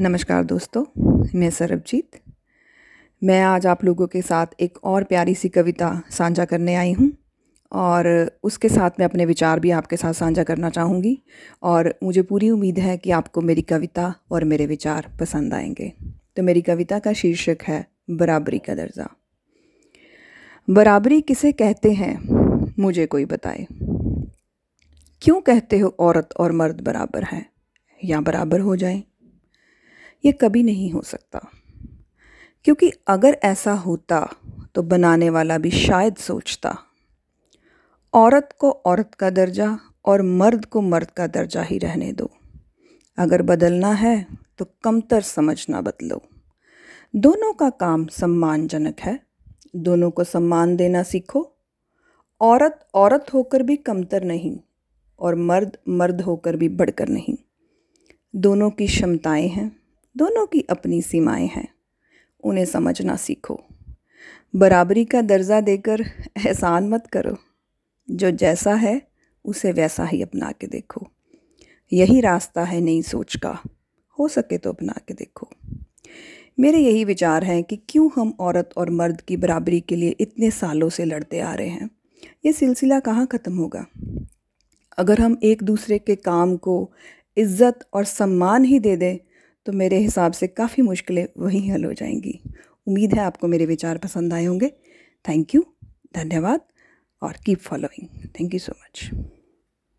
नमस्कार दोस्तों, मैं सरबजीत। मैं आज आप लोगों के साथ एक और प्यारी सी कविता साझा करने आई हूँ और उसके साथ मैं अपने विचार भी आपके साथ साझा करना चाहूँगी और मुझे पूरी उम्मीद है कि आपको मेरी कविता और मेरे विचार पसंद आएँगे। तो मेरी कविता का शीर्षक है, बराबरी का दर्जा। बराबरी किसे कहते हैं, मुझे कोई बताए। क्यों कहते हो औरत और मर्द बराबर हैं, या बराबर हो जाएँ? ये कभी नहीं हो सकता। क्योंकि अगर ऐसा होता तो बनाने वाला भी शायद सोचता। औरत को औरत का दर्जा और मर्द को मर्द का दर्जा ही रहने दो। अगर बदलना है तो कमतर समझना बदलो। दोनों का काम सम्मानजनक है। दोनों को सम्मान देना सीखो। औरत औरत होकर भी कमतर नहीं और मर्द मर्द होकर भी बढ़कर नहीं। दोनों की क्षमताएँ हैं। दोनों की अपनी सीमाएँ हैं। उन्हें समझना सीखो। बराबरी का दर्जा देकर एहसान मत करो। जो जैसा है, उसे वैसा ही अपना के देखो। यही रास्ता है नई सोच का। हो सके तो अपना के देखो। मेरे यही विचार हैं कि क्यों हम औरत और मर्द की बराबरी के लिए इतने सालों से लड़ते आ रहे हैं। ये सिलसिला कहाँ ख़त्म होगा? अगर हम एक दूसरे के काम को इज़्ज़त और सम्मान ही दे दें तो मेरे हिसाब से काफ़ी मुश्किलें वहीं हल हो जाएँगी। उम्मीद है आपको मेरे विचार पसंद आए होंगे। थैंक यू धन्यवाद, और keep following thank you so much